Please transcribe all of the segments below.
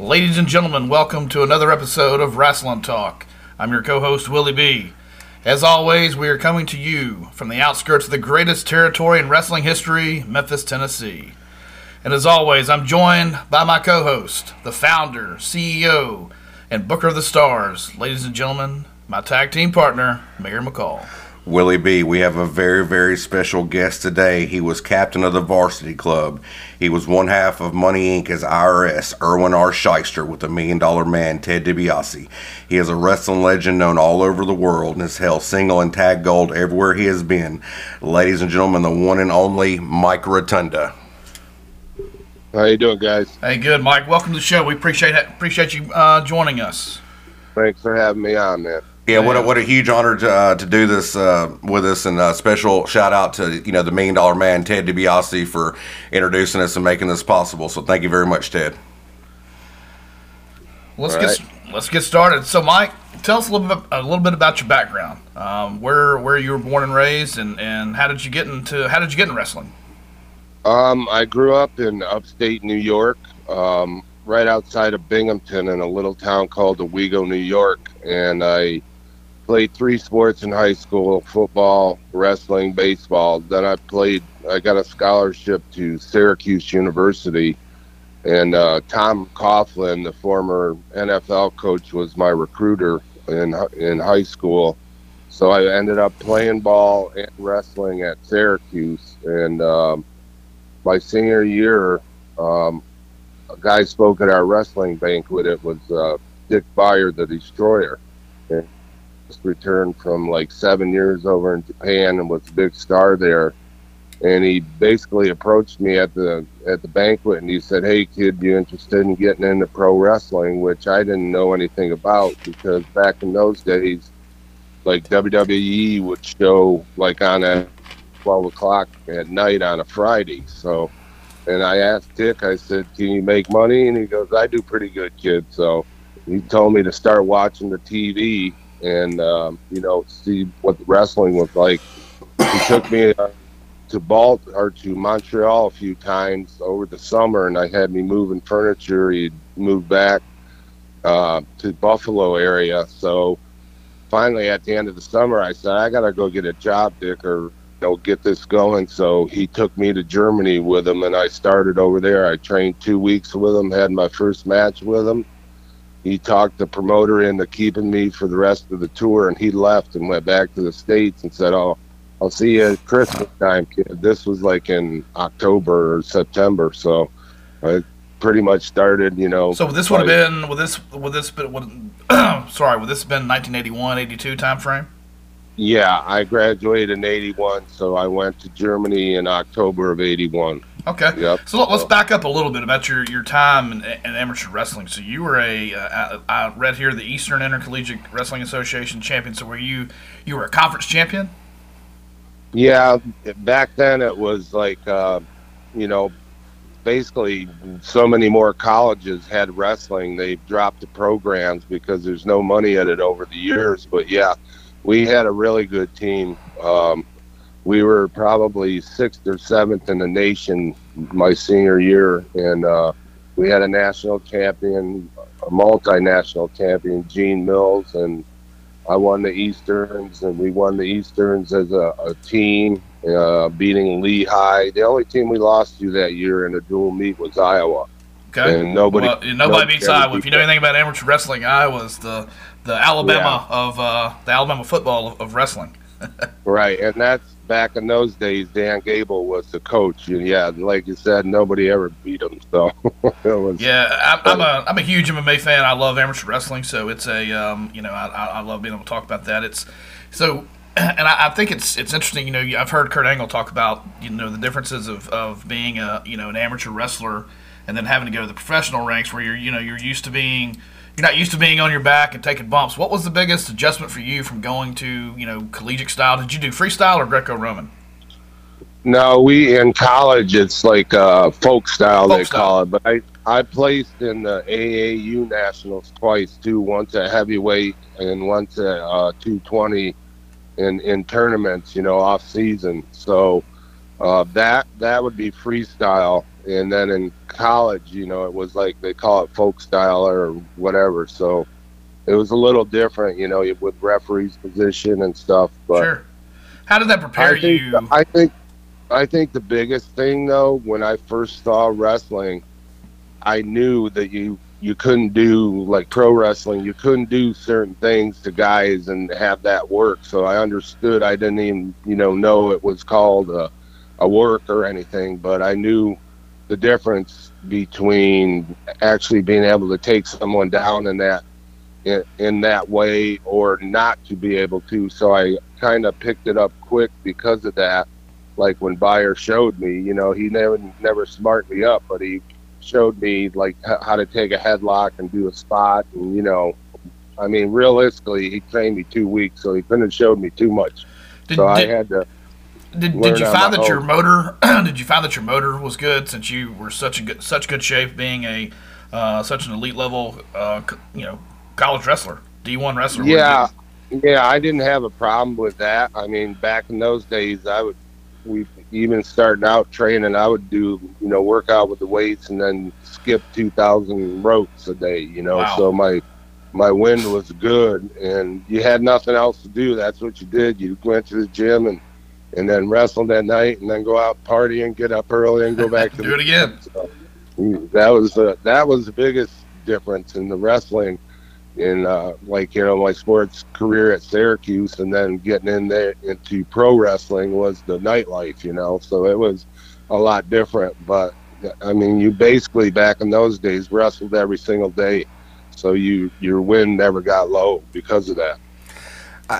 Ladies and gentlemen, welcome to another episode of Wrestling Talk. I'm your co host, Willie B. As always, we are coming to you from the outskirts of the greatest territory in wrestling history, Memphis, Tennessee. And as always, I'm joined by my co host, the founder, CEO, and Booker of the Stars, ladies and gentlemen, my tag team partner, Mayor McCall. Willie B, we have a very, very special guest today. He was captain of the varsity club. He was one half of Money Inc. as IRS, Irwin R. Schyster, with the Million Dollar Man, Ted DiBiase. He is a wrestling legend known all over the world and has held single and tag gold everywhere he has been. Ladies and gentlemen, the one and only Mike Rotunda. How you doing, guys? Hey, good, Mike. Welcome to the show. We appreciate appreciate you uh, joining us. Thanks for having me on, man. Yeah, what a, what a huge honor to, uh, to do this uh, with us, and a special shout out to you know the Million Dollar Man Ted DiBiase for introducing us and making this possible. So thank you very much, Ted. Let's All get let's get started. So, Mike, tell us a little bit a little bit about your background, um, where where you were born and raised, and, and how did you get into how did you get in wrestling? Um, I grew up in upstate New York, um, right outside of Binghamton, in a little town called Owego, New York, and I played three sports in high school football, wrestling, baseball. Then I played, I got a scholarship to Syracuse University. And uh, Tom Coughlin, the former NFL coach, was my recruiter in, in high school. So I ended up playing ball and wrestling at Syracuse. And um, my senior year, um, a guy spoke at our wrestling banquet. It was uh, Dick Beyer, the Destroyer. Just returned from like seven years over in Japan and was a big star there. And he basically approached me at the at the banquet and he said, "Hey kid, you interested in getting into pro wrestling?" Which I didn't know anything about because back in those days, like WWE would show like on a twelve o'clock at night on a Friday. So, and I asked Dick, I said, "Can you make money?" And he goes, "I do pretty good, kid." So he told me to start watching the TV and um, you know see what wrestling was like. He took me uh, to Balt or to Montreal a few times over the summer, and I had me moving furniture. He moved back uh, to Buffalo area, so finally at the end of the summer, I said I gotta go get a job, Dick, or you know get this going. So he took me to Germany with him, and I started over there. I trained two weeks with him, had my first match with him he talked the promoter into keeping me for the rest of the tour, and he left and went back to the states and said, "Oh, I'll see you at Christmas time, kid." This was like in October or September, so I pretty much started, you know. So this would have been with this with this been would, sorry, would this have been 1981, 82 time frame? Yeah, I graduated in 81, so I went to Germany in October of 81. Okay. Yep. So let's back up a little bit about your, your time in, in amateur wrestling. So you were a uh, I read here the Eastern Intercollegiate Wrestling Association champion. So were you you were a conference champion? Yeah, back then it was like uh, you know basically so many more colleges had wrestling. They dropped the programs because there's no money in it over the years. But yeah, we had a really good team. Um, we were probably sixth or seventh in the nation my senior year, and uh, we had a national champion, a multinational champion, Gene Mills, and I won the Easterns, and we won the Easterns as a, a team, uh, beating Lehigh. The only team we lost to that year in a dual meet was Iowa. Okay. And nobody, well, nobody, nobody beats Iowa. If you know anything about amateur wrestling, Iowa's the the Alabama yeah. of uh, the Alabama football of wrestling. right, and that's back in those days, Dan Gable was the coach, and yeah, like you said, nobody ever beat him. So was, yeah, I'm, I'm, a I'm a huge MMA fan. I love amateur wrestling, so it's a um, you know I, I love being able to talk about that. It's so. And I, I think it's it's interesting. You know, I've heard Kurt Angle talk about you know the differences of, of being a you know an amateur wrestler and then having to go to the professional ranks where you're you know you're used to being you're not used to being on your back and taking bumps. What was the biggest adjustment for you from going to you know collegiate style? Did you do freestyle or Greco-Roman? No, we in college it's like uh, folk style folk they style. call it. But I I placed in the AAU nationals twice too. Once at heavyweight and once at uh, 220 in in tournaments. You know, off season. So uh, that that would be freestyle. And then in college, you know, it was like they call it folk style or whatever. So it was a little different, you know, with referees position and stuff. But sure. How did that prepare I think, you? I think I think the biggest thing though, when I first saw wrestling, I knew that you you couldn't do like pro wrestling. You couldn't do certain things to guys and have that work. So I understood. I didn't even you know know it was called a, a work or anything, but I knew the difference between actually being able to take someone down in that in, in that way or not to be able to. So I kind of picked it up quick because of that. Like when Beyer showed me, you know, he never never smarted me up, but he showed me like how to take a headlock and do a spot, and you know, I mean, realistically, he trained me two weeks, so he couldn't have showed me too much. Did, so I did, had to. Did, did you find that your motor? did you find that your motor was good since you were such a good, such good shape, being a uh, such an elite level, uh, you know, college wrestler, D one wrestler? Yeah, yeah, I didn't have a problem with that. I mean, back in those days, I would, we even starting out training, I would do, you know, work out with the weights and then skip two thousand ropes a day. You know, Wow. so my my wind was good, and you had nothing else to do. That's what you did. You went to the gym and and then wrestled that night, and then go out party and get up early and go back to Do the it again. so, that was the that was the biggest difference in the wrestling in uh, like you know my sports career at Syracuse and then getting in there into pro wrestling was the nightlife you know? So it was a lot different but I mean you basically back in those days wrestled every single day. So you your win never got low because of that. Uh,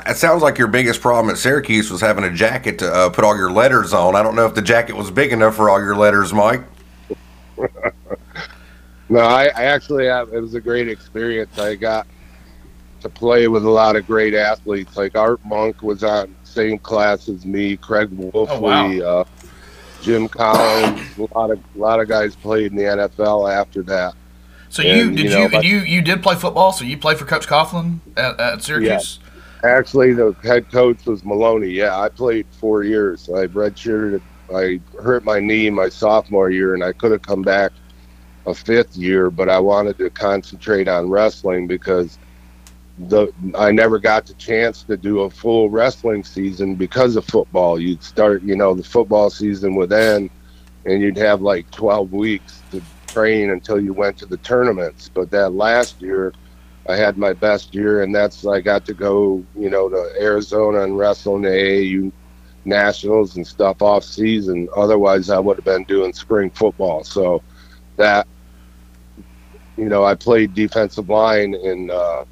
It sounds like your biggest problem at Syracuse was having a jacket to uh, put all your letters on. I don't know if the jacket was big enough for all your letters, Mike. No, I, I actually have. It was a great experience. I got to play with a lot of great athletes. Like Art Monk was on same class as me. Craig Wolfley, uh, Jim Collins. a lot of a lot of guys played in the NFL after that. So you did you you, know, and but- you you did play football? So you played for Coach Coughlin at, at Syracuse? Actually, the head coach was Maloney. Yeah, I played four years. I redshirted. I hurt my knee my sophomore year, and I could have come back a fifth year, but I wanted to concentrate on wrestling because the I never got the chance to do a full wrestling season because of football. You'd start, you know, the football season would end, and you'd have like 12 weeks to train until you went to the tournaments. But that last year, I had my best year, and that's I got to go, you know, to Arizona and wrestle in the AAU nationals and stuff off season. Otherwise, I would have been doing spring football. So that, you know, I played defensive line, and uh,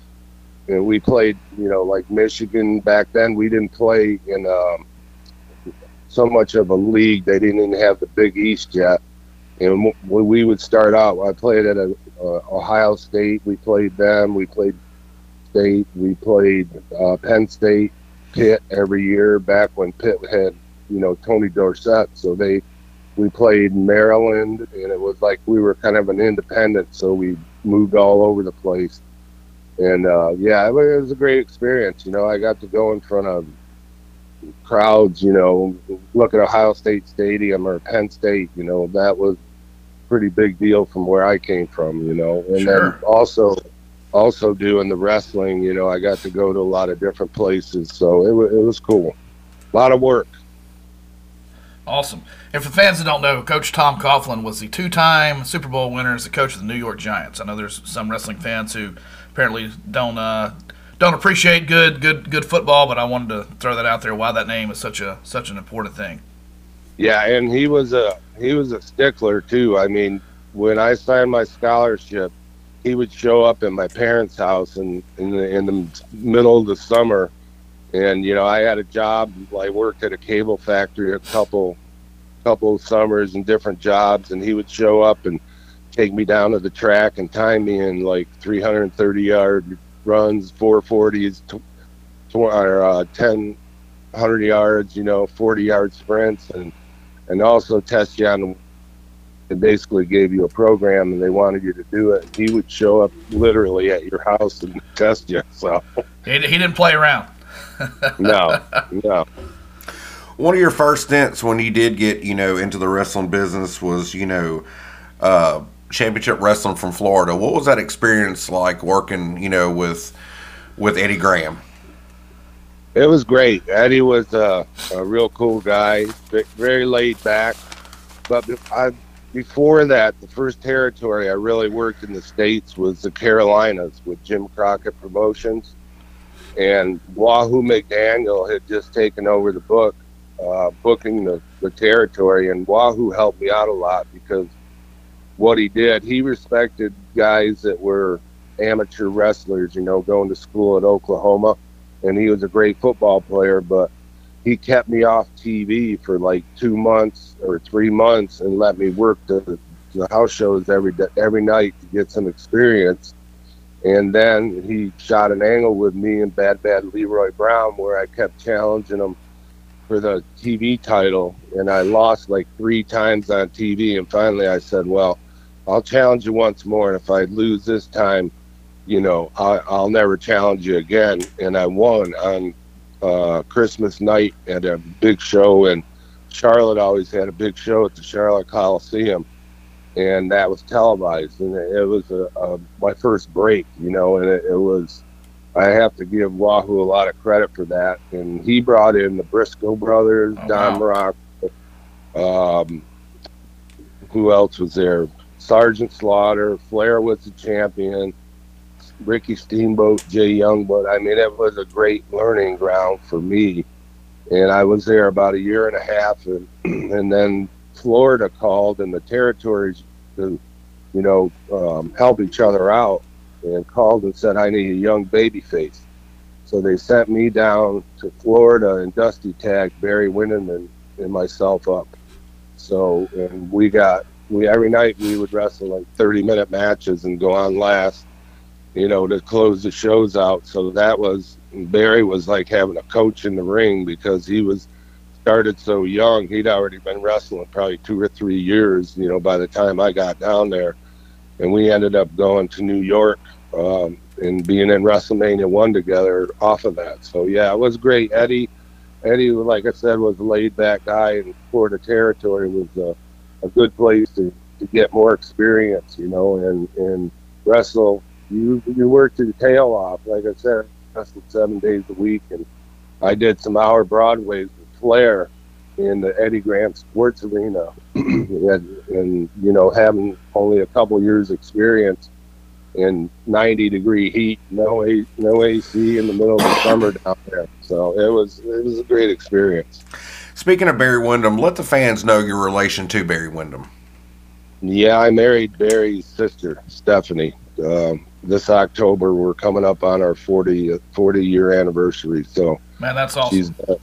and we played, you know, like Michigan back then. We didn't play in um, so much of a league. They didn't even have the Big East yet. And we would start out, I played at a, uh, Ohio State. We played them. We played State. We played uh, Penn State, Pitt every year. Back when Pitt had, you know, Tony Dorsett. So they, we played Maryland, and it was like we were kind of an independent. So we moved all over the place. And uh, yeah, it was, it was a great experience. You know, I got to go in front of crowds. You know, look at Ohio State Stadium or Penn State. You know, that was pretty big deal from where I came from, you know. And Sure. then also also doing the wrestling, you know, I got to go to a lot of different places, so it was it was cool. A lot of work. Awesome. And for fans that don't know, Coach Tom Coughlin was the two-time Super Bowl winner as the coach of the New York Giants. I know there's some wrestling fans who apparently don't uh, don't appreciate good good good football, but I wanted to throw that out there. Why that name is such a such an important thing. Yeah, and he was a he was a stickler too. I mean, when I signed my scholarship, he would show up at my parents' house in in the, in the middle of the summer, and you know I had a job. I worked at a cable factory a couple couple summers and different jobs, and he would show up and take me down to the track and time me in like 330 yard runs, 440s, tw- tw- or uh, 10 100 yards, you know, 40 yard sprints, and and also test you on. They basically gave you a program, and they wanted you to do it. He would show up literally at your house and test you. So He, he didn't play around. no, no. One of your first stints when you did get, you know, into the wrestling business was, you know, uh, Championship Wrestling from Florida. What was that experience like working, you know, with with Eddie Graham? It was great. Eddie was a, a real cool guy, very laid back. But I, before that, the first territory I really worked in the States was the Carolinas with Jim Crockett Promotions. And Wahoo McDaniel had just taken over the book, uh, booking the, the territory. And Wahoo helped me out a lot because what he did, he respected guys that were amateur wrestlers, you know, going to school at Oklahoma. And he was a great football player, but he kept me off TV for like two months or three months and let me work the, the house shows every day, every night to get some experience. And then he shot an angle with me and Bad Bad Leroy Brown where I kept challenging him for the TV title, and I lost like three times on TV. And finally, I said, "Well, I'll challenge you once more, and if I lose this time, you know, I, I'll never challenge you again." And I won on uh, Christmas night at a big show, and Charlotte always had a big show at the Charlotte Coliseum, and that was televised, and it was a, a my first break, you know, and it, it was. I have to give Wahoo a lot of credit for that, and he brought in the Briscoe brothers, oh, Don wow. um, who else was there? Sergeant Slaughter, Flair was the champion. Ricky Steamboat, Jay Young, but I mean, it was a great learning ground for me. And I was there about a year and a half, and and then Florida called, and the territories to, you know, um, help each other out, and called and said, "I need a young baby face." So they sent me down to Florida and Dusty tagged Barry Windham and, and myself up. So and we got we every night we would wrestle like 30 minute matches and go on last you know, to close the shows out. So that was Barry was like having a coach in the ring because he was started so young. He'd already been wrestling probably two or three years, you know, by the time I got down there. And we ended up going to New York um, and being in WrestleMania one together off of that. So yeah, it was great. Eddie, Eddie, like I said, was a laid back guy, and Florida Territory was a, a good place to, to get more experience, you know, and and wrestle you you worked your tail off. Like I said, wrestled seven days a week, and I did some hour Broadways with Flair in the Eddie Graham Sports Arena, and, and, you know having only a couple years experience in 90 degree heat, no a, no AC in the middle of the summer down there. So it was it was a great experience. Speaking of Barry Windham, let the fans know your relation to Barry Windham. Yeah, I married Barry's sister, Stephanie. Um, this October we're coming up on our 40 40 year anniversary. So man, that's awesome. Uh,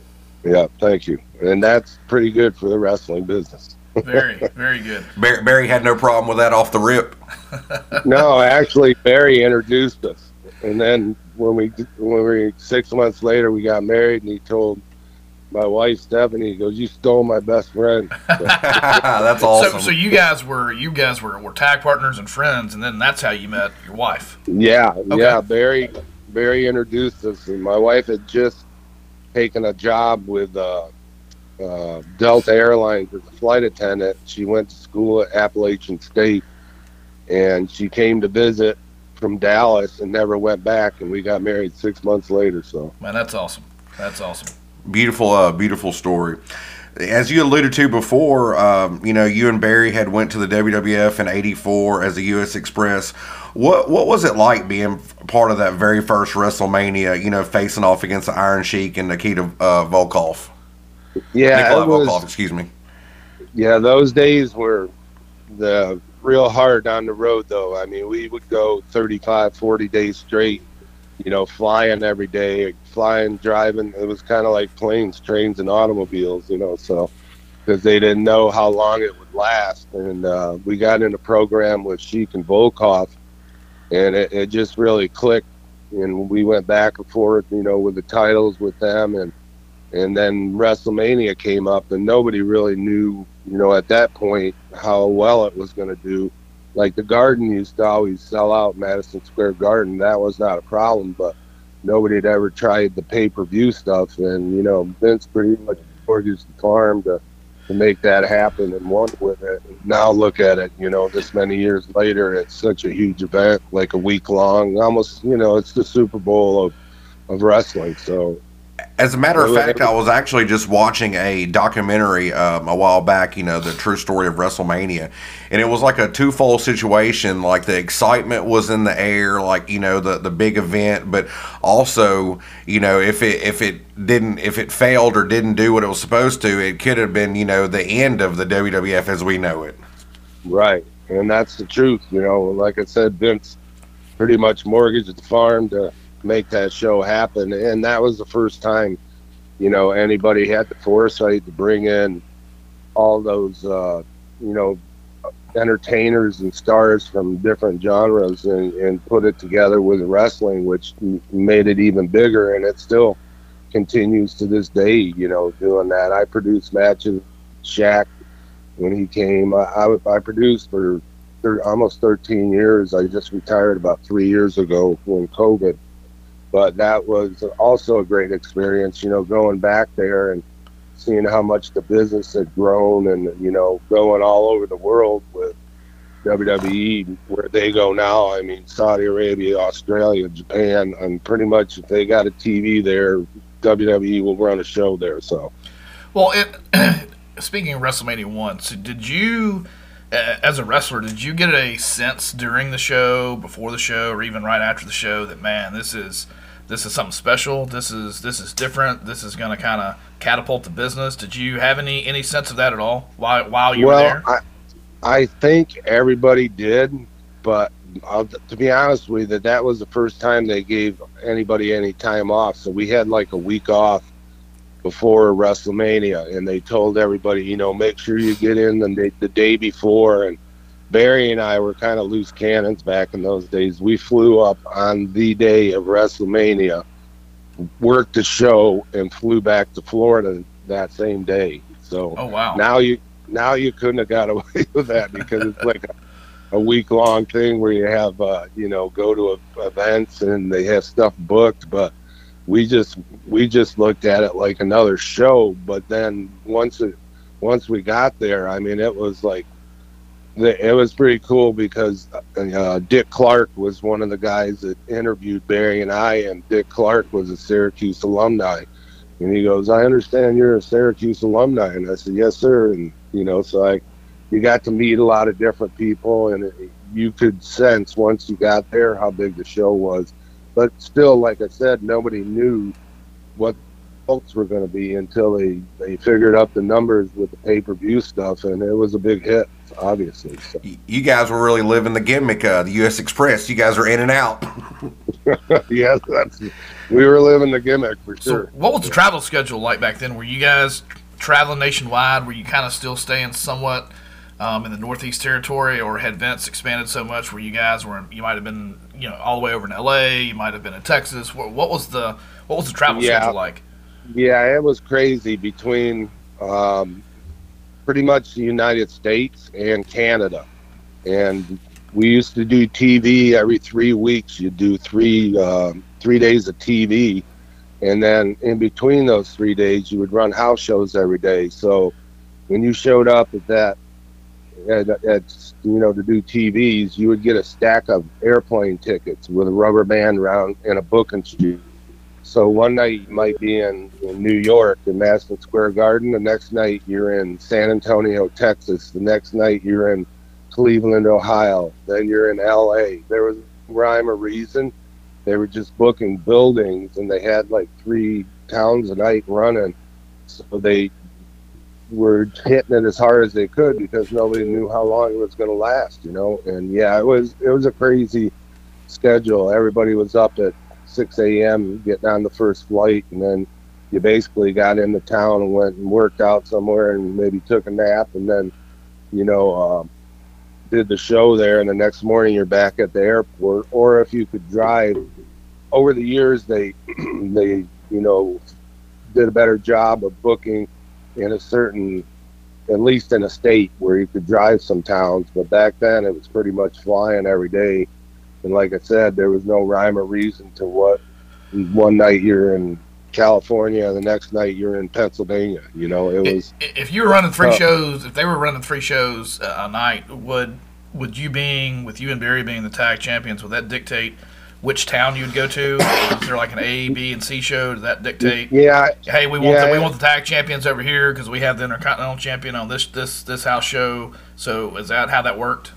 yeah, thank you. And that's pretty good for the wrestling business. very, very good. Barry, Barry had no problem with that off the rip. no, actually, Barry introduced us, and then when we when we six months later we got married, and he told my wife Stephanie goes, "You stole my best friend." that's awesome. So, so you guys were you guys were, were tag partners and friends, and then that's how you met your wife. Yeah, okay. yeah. Barry Barry introduced us, and my wife had just taken a job with uh, uh, Delta Airlines as a flight attendant. She went to school at Appalachian State, and she came to visit from Dallas and never went back. And we got married six months later. So man, that's awesome. That's awesome beautiful, uh, beautiful story. As you alluded to before, um, you know, you and Barry had went to the WWF in '84 as the U.S. Express. What what was it like being part of that very first WrestleMania? You know, facing off against the Iron Sheik and Nikita uh, Volkov. Yeah, Nikolai was, Volkov, excuse me. Yeah, those days were the real hard on the road, though. I mean, we would go 35, 40 days straight you know, flying every day, flying, driving. It was kind of like planes, trains, and automobiles, you know. So because they didn't know how long it would last, and uh, we got in a program with Sheik and Volkov, and it, it just really clicked. And we went back and forth, you know, with the titles with them, and and then WrestleMania came up, and nobody really knew, you know, at that point how well it was going to do like the Garden used to always sell out Madison Square Garden. That was not a problem, but nobody had ever tried the pay per view stuff. And you know, Vince pretty much mortgaged the farm to to make that happen and won with it. Now look at it, you know, this many years later, it's such a huge event, like a week long, almost, you know, it's the Super Bowl of, of wrestling. So as a matter of fact, I was actually just watching a documentary um, a while back, you know, the true story of WrestleMania. And it was like a twofold situation. Like the excitement was in the air, like, you know, the, the big event, but also, you know, if it if it didn't if it failed or didn't do what it was supposed to, it could have been, you know, the end of the WWF as we know it. Right. And that's the truth, you know. Like I said, Vince pretty much mortgaged the farm to make that show happen. And that was the first time, you know, anybody had the foresight to bring in all those, uh, you know, entertainers and stars from different genres and, and put it together with wrestling, which made it even bigger. And it still continues to this day, you know, doing that. I produced matches, Shaq, when he came. I, I, I produced for almost 13 years. I just retired about three years ago when COVID but that was also a great experience, you know, going back there and seeing how much the business had grown and, you know, going all over the world with WWE, where they go now. I mean, Saudi Arabia, Australia, Japan, and pretty much if they got a TV there, WWE will run a show there. So, well, it, speaking of WrestleMania so did you, as a wrestler, did you get a sense during the show, before the show, or even right after the show that man, this is this is something special. This is this is different. This is going to kind of catapult the business. Did you have any any sense of that at all while while you well, were there? I, I think everybody did, but uh, I'll, to be honest with you, that that was the first time they gave anybody any time off. So we had like a week off before WrestleMania, and they told everybody, you know, make sure you get in the the day before and Barry and I were kind of loose cannons back in those days. We flew up on the day of WrestleMania, worked the show, and flew back to Florida that same day. So oh, wow. now you now you couldn't have got away with that because it's like a, a week long thing where you have uh, you know go to a, events and they have stuff booked, but we just we just looked at it like another show. But then once it once we got there, I mean, it was like it was pretty cool because uh, Dick Clark was one of the guys that interviewed Barry and I, and Dick Clark was a Syracuse alumni. And he goes, "I understand you're a Syracuse alumni," and I said, "Yes, sir." And you know, so I, you got to meet a lot of different people, and it, you could sense once you got there how big the show was. But still, like I said, nobody knew what results were going to be until they they figured out the numbers with the pay per view stuff, and it was a big hit obviously. So. You guys were really living the gimmick, uh, the U.S. Express. You guys are in and out. yes, that's we were living the gimmick for sure. So what was the travel schedule like back then? Were you guys traveling nationwide? Were you kind of still staying somewhat um, in the Northeast Territory, or had Vince expanded so much where you guys were? You might have been, you know, all the way over in L.A. You might have been in Texas. What, what was the what was the travel yeah. schedule like? Yeah, it was crazy between um, pretty much the United States and Canada. And we used to do TV every three weeks. You do three uh, three days of TV, and then in between those three days, you would run house shows every day. So when you showed up at that, at, at you know to do TVs, you would get a stack of airplane tickets with a rubber band around and a booking sheet so one night you might be in, in New York in Madison Square Garden. The next night you're in San Antonio, Texas. The next night you're in Cleveland, Ohio. Then you're in LA. There was rhyme or reason. They were just booking buildings and they had like three towns a night running. So they were hitting it as hard as they could because nobody knew how long it was going to last, you know. And yeah, it was it was a crazy schedule. Everybody was up at 6 a.m. getting on the first flight, and then you basically got into town and went and worked out somewhere and maybe took a nap, and then you know uh, did the show there, and the next morning you're back at the airport. Or if you could drive, over the years they they you know did a better job of booking in a certain at least in a state where you could drive some towns but back then it was pretty much flying every day and like I said, there was no rhyme or reason to what one night you're in California. The next night you're in Pennsylvania. You know, it was. If you were running three shows, if they were running three shows a night, would would you being with you and Barry being the tag champions, would that dictate which town you'd go to? Is there like an A, B, and C show? Does that dictate? Yeah. Hey, we want yeah, the, we want the tag champions over here because we have the Intercontinental Champion on this this this house show. So is that how that worked?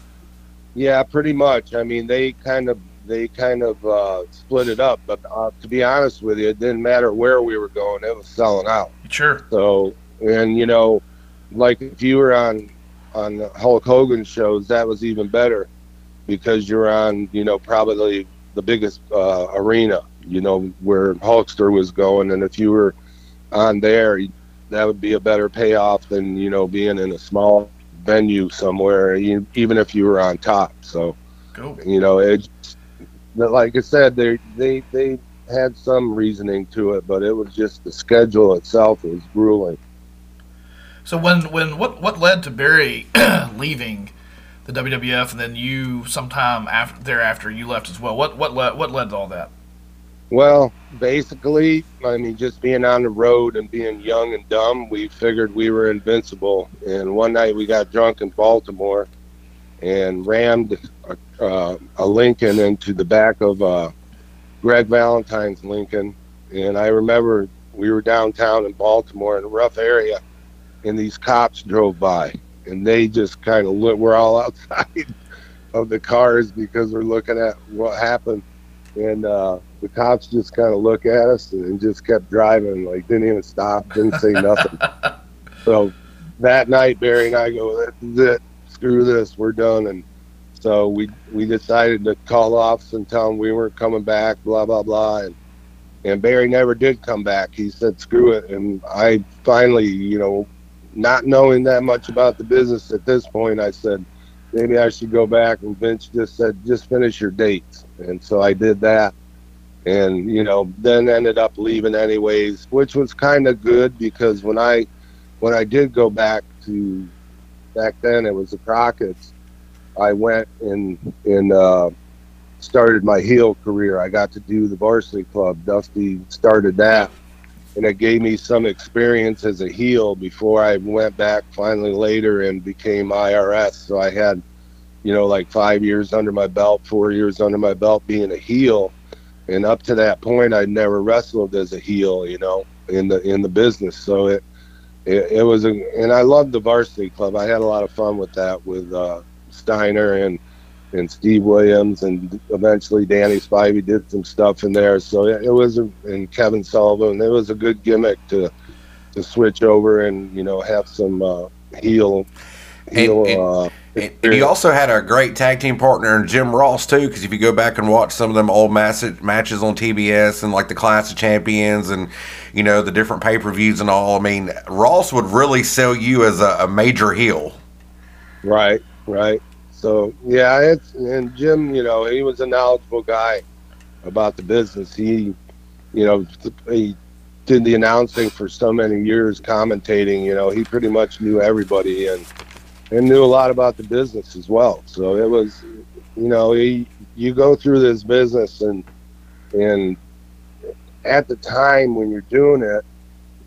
Yeah, pretty much. I mean, they kind of they kind of uh, split it up. But uh, to be honest with you, it didn't matter where we were going; it was selling out. Sure. So, and you know, like if you were on on Hulk Hogan shows, that was even better because you're on, you know, probably the biggest uh, arena, you know, where Hulkster was going. And if you were on there, that would be a better payoff than, you know, being in a small venue somewhere, even if you were on top. So, cool. you know, it, like I said, they, they, they had some reasoning to it, but it was just the schedule itself was grueling. So when, when what, what led to Barry leaving the WWF, and then you sometime after thereafter you left as well. What what led what led to all that? Well, basically, I mean, just being on the road and being young and dumb, we figured we were invincible. And one night we got drunk in Baltimore and rammed a, uh, a Lincoln into the back of uh, Greg Valentine's Lincoln. And I remember we were downtown in Baltimore in a rough area, and these cops drove by and they just kind of look. We're all outside of the cars because we're looking at what happened, and uh, the cops just kind of look at us and just kept driving. Like didn't even stop, didn't say nothing. so that night, Barry and I go, "This is it. Screw this. We're done." And so we we decided to call the office and tell them we weren't coming back. Blah blah blah. And and Barry never did come back. He said, "Screw it." And I finally, you know, not knowing that much about the business at this point, I said maybe I should go back. And Vince just said, just finish your dates. And so I did that. And, you know, then ended up leaving anyways, which was kind of good because when I, when I did go back to, back then it was the Crockett's, I went and, and, uh, started my heel career. I got to do the varsity club. Dusty started that and it gave me some experience as a heel before I went back finally later and became IRS. So I had, you know, like five years under my belt, four years under my belt being a heel, and up to that point, I'd never wrestled as a heel, you know, in the in the business. So it it, it was a, and I loved the varsity club. I had a lot of fun with that with uh, Steiner and and Steve Williams, and eventually Danny Spivey did some stuff in there. So it was, a, and Kevin Sullivan. It was a good gimmick to to switch over and you know have some uh, heel heel. And, uh, and, and you also had a great tag team partner in Jim Ross too, because if you go back and watch some of them old matches on TBS and like the Clash of Champions and you know the different pay per views and all, I mean Ross would really sell you as a, a major heel. Right, right. So yeah, it's and Jim, you know, he was a knowledgeable guy about the business. He, you know, he did the announcing for so many years, commentating. You know, he pretty much knew everybody and and knew a lot about the business as well. So it was, you know, he, you go through this business and and at the time when you're doing it,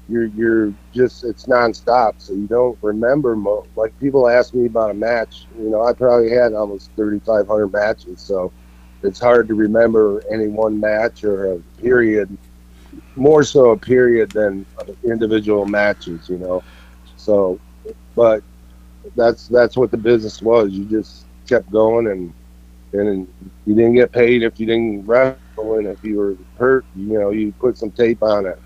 you're you're just it's nonstop, so you don't remember. Mo- like people ask me about a match, you know, I probably had almost 3,500 matches, so it's hard to remember any one match or a period. More so a period than individual matches, you know. So, but that's that's what the business was. You just kept going, and and you didn't get paid if you didn't wrestle, and if you were hurt, you know, you put some tape on it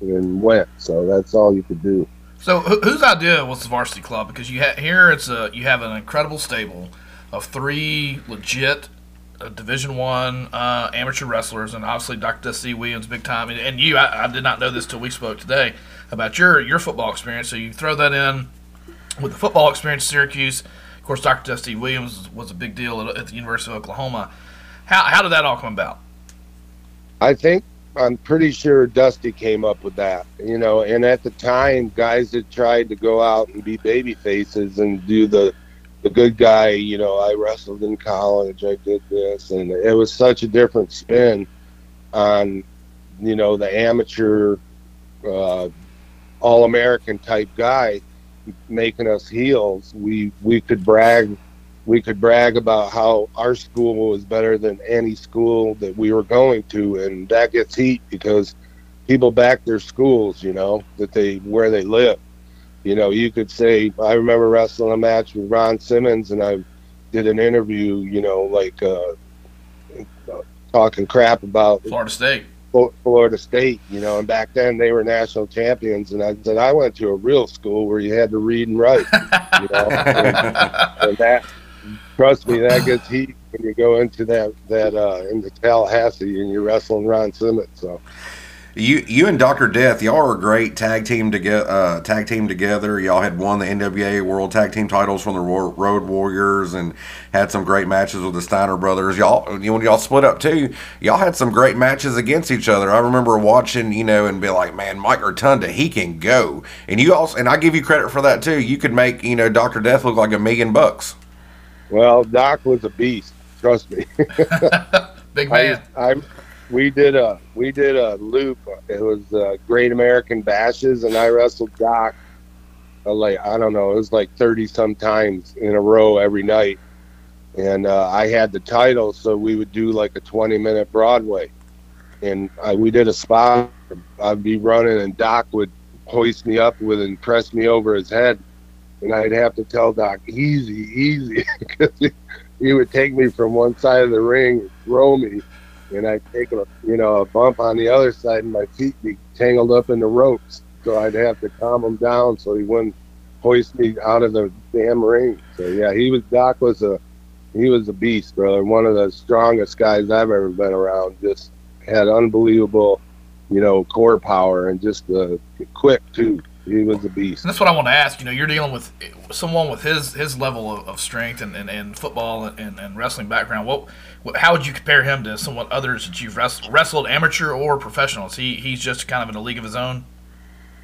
and went. So that's all you could do. So whose idea was the varsity club? Because you ha- here it's a you have an incredible stable of three legit uh, Division One uh, amateur wrestlers, and obviously Dr. C. Williams, big time. And, and you, I, I, did not know this till we spoke today about your your football experience. So you throw that in with the football experience, Syracuse. Of course, Dr. Dusty Williams was a big deal at, at the University of Oklahoma. How how did that all come about? I think I'm pretty sure Dusty came up with that, you know. And at the time, guys had tried to go out and be baby faces and do the the good guy. You know, I wrestled in college, I did this, and it was such a different spin on you know, the amateur, uh, all American type guy making us heels, we we could brag we could brag about how our school was better than any school that we were going to and that gets heat because people back their schools, you know, that they where they live. You know, you could say I remember wrestling a match with Ron Simmons and I did an interview, you know, like uh, talking crap about Florida State. Florida State, you know, and back then they were national champions. And I said I went to a real school where you had to read and write, you know, and, and that trust me, that gets heat when you go into that that uh, into Tallahassee and you're wrestling Ron Simmons. So you you and Doctor Death, y'all are a great tag team together. Uh, tag team together. Y'all had won the NWA World Tag Team titles from the Road Warriors and had some great matches with the Steiner brothers. Y'all when y'all split up too, y'all had some great matches against each other. I remember watching, you know, and be like, man, Mike Rotunda, he can go. And you also, and I give you credit for that too. You could make you know Doctor Death look like a million bucks. Well, Doc was a beast. Trust me. Big man. I, I we did a we did a loop. It was uh, Great American Bashes, and I wrestled Doc. Uh, like I don't know, it was like thirty some times in a row every night, and uh, I had the title, so we would do like a twenty minute Broadway, and I, we did a spot. I'd be running, and Doc would hoist me up with and press me over his head, and I'd have to tell Doc easy, easy, because he, he would take me from one side of the ring, throw me and I'd take a you know a bump on the other side, and my feet be tangled up in the ropes. So I'd have to calm him down so he wouldn't hoist me out of the damn ring. So yeah, he was Doc was a he was a beast, brother. One of the strongest guys I've ever been around. Just had unbelievable, you know, core power and just uh, quick too he was a beast. And that's what I want to ask. You know, you're dealing with someone with his his level of, of strength and, and, and football and, and wrestling background. What, what, how would you compare him to someone others that you've wrestled, wrestled amateur or professionals? He he's just kind of in a league of his own.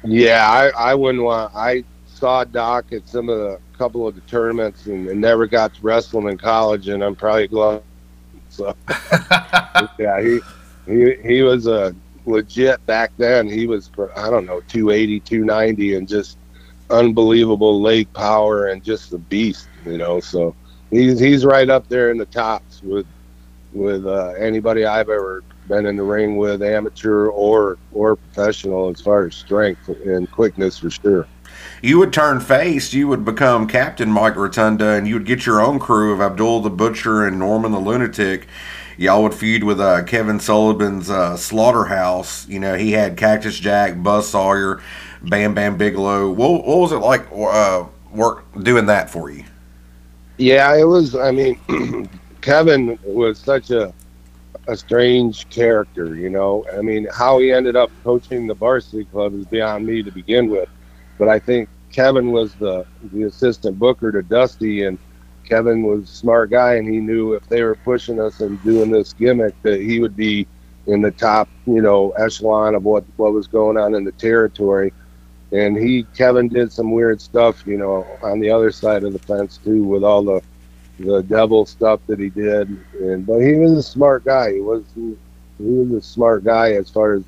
Yeah, I, I wouldn't want. I saw Doc at some of the couple of the tournaments and, and never got to wrestle him in college, and I'm probably glad. So yeah, he he he was a legit back then. He was, I don't know, 280, 290, and just unbelievable leg power and just a beast, you know. So he's he's right up there in the tops with with uh, anybody I've ever been in the ring with, amateur or or professional, as far as strength and quickness for sure. You would turn face, you would become Captain Mike Rotunda, and you would get your own crew of Abdul the Butcher and Norman the Lunatic y'all would feud with uh, Kevin Sullivan's uh, Slaughterhouse. You know, he had Cactus Jack, Buzz Sawyer, Bam Bam Bigelow. What, what was it like uh, work doing that for you? Yeah, it was. I mean, Kevin was such a a strange character. You know, I mean, how he ended up coaching the varsity club is beyond me to begin with. But I think Kevin was the the assistant booker to Dusty and Kevin was a smart guy, and he knew if they were pushing us and doing this gimmick, that he would be in the top, you know, echelon of what what was going on in the territory. And he, Kevin, did some weird stuff, you know, on the other side of the fence too, with all the the devil stuff that he did. And but he was a smart guy. He was he, was a smart guy as far as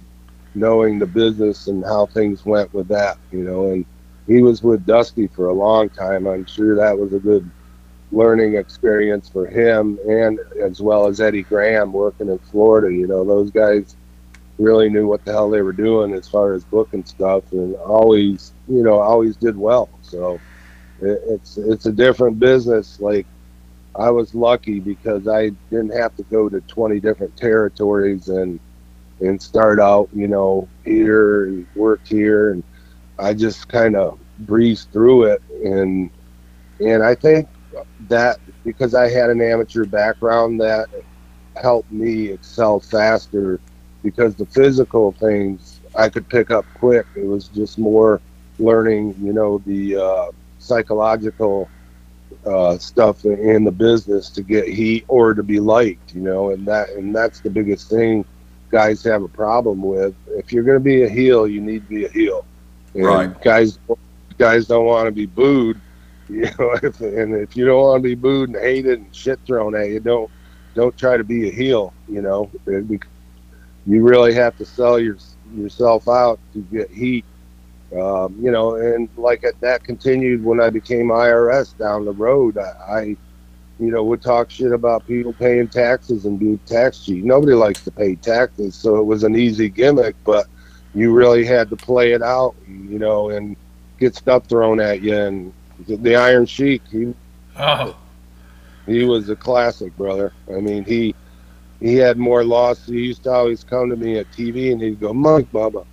knowing the business and how things went with that, you know. And he was with Dusty for a long time. I'm sure that was a good learning experience for him and as well as Eddie Graham working in Florida. You know, those guys really knew what the hell they were doing as far as booking stuff and always, you know, always did well. So it, it's it's a different business. Like I was lucky because I didn't have to go to 20 different territories and and start out, you know, here and work here and I just kind of breezed through it and and I think that because I had an amateur background that helped me excel faster because the physical things I could pick up quick. It was just more learning, you know, the uh, psychological uh, stuff in the business to get heat or to be liked, you know, and that and that's the biggest thing guys have a problem with. If you're going to be a heel, you need to be a heel. And right. Guys, guys don't want to be booed You know, if, and if you don't want to be booed and hated and shit thrown at you, don't don't try to be a heel. You know, you really have to sell your yourself out to get heat. Um, you know, and like that continued when I became IRS down the road. I, I, you know, would talk shit about people paying taxes and being tax cheat. Nobody likes to pay taxes, so it was an easy gimmick, but you really had to play it out, you know, and get stuff thrown at you. And the Iron Sheik, he, oh. he was a classic, brother. I mean, he he had more losses. He used to always come to me at TV and he'd go, Mike Bubba,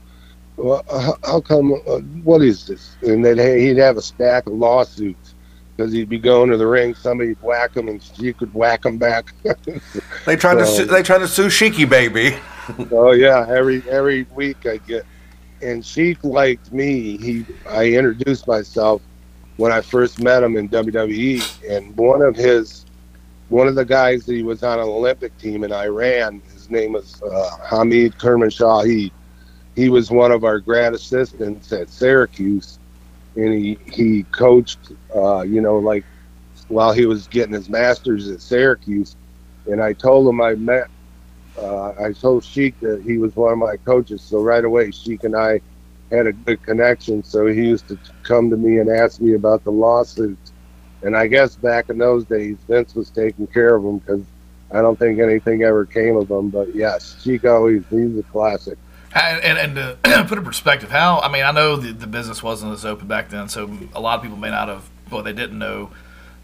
well, how come, uh, what is this? And then he'd have a stack of lawsuits because he'd be going to the ring, somebody'd whack him and she could whack him back. they tried so, to su- they trying to sue Sheiky, baby. oh yeah, every every week I get, and Sheik liked me. He I introduced myself when I first met him in WWE, and one of his one of the guys that he was on an Olympic team in Iran. His name was uh, Hamid Kermanshah. He was one of our grad assistants at Syracuse, and he he coached. Uh, you know, like while he was getting his master's at Syracuse, and I told him I met. Uh, I told Sheik that he was one of my coaches, so right away Sheik and I had a good connection. So he used to come to me and ask me about the lawsuits and I guess back in those days, Vince was taking care of them because I don't think anything ever came of them. But yes, Chico, he's, he's a classic. And, and, and to put in perspective, how I mean, I know the, the business wasn't as open back then, so a lot of people may not have. Well, they didn't know,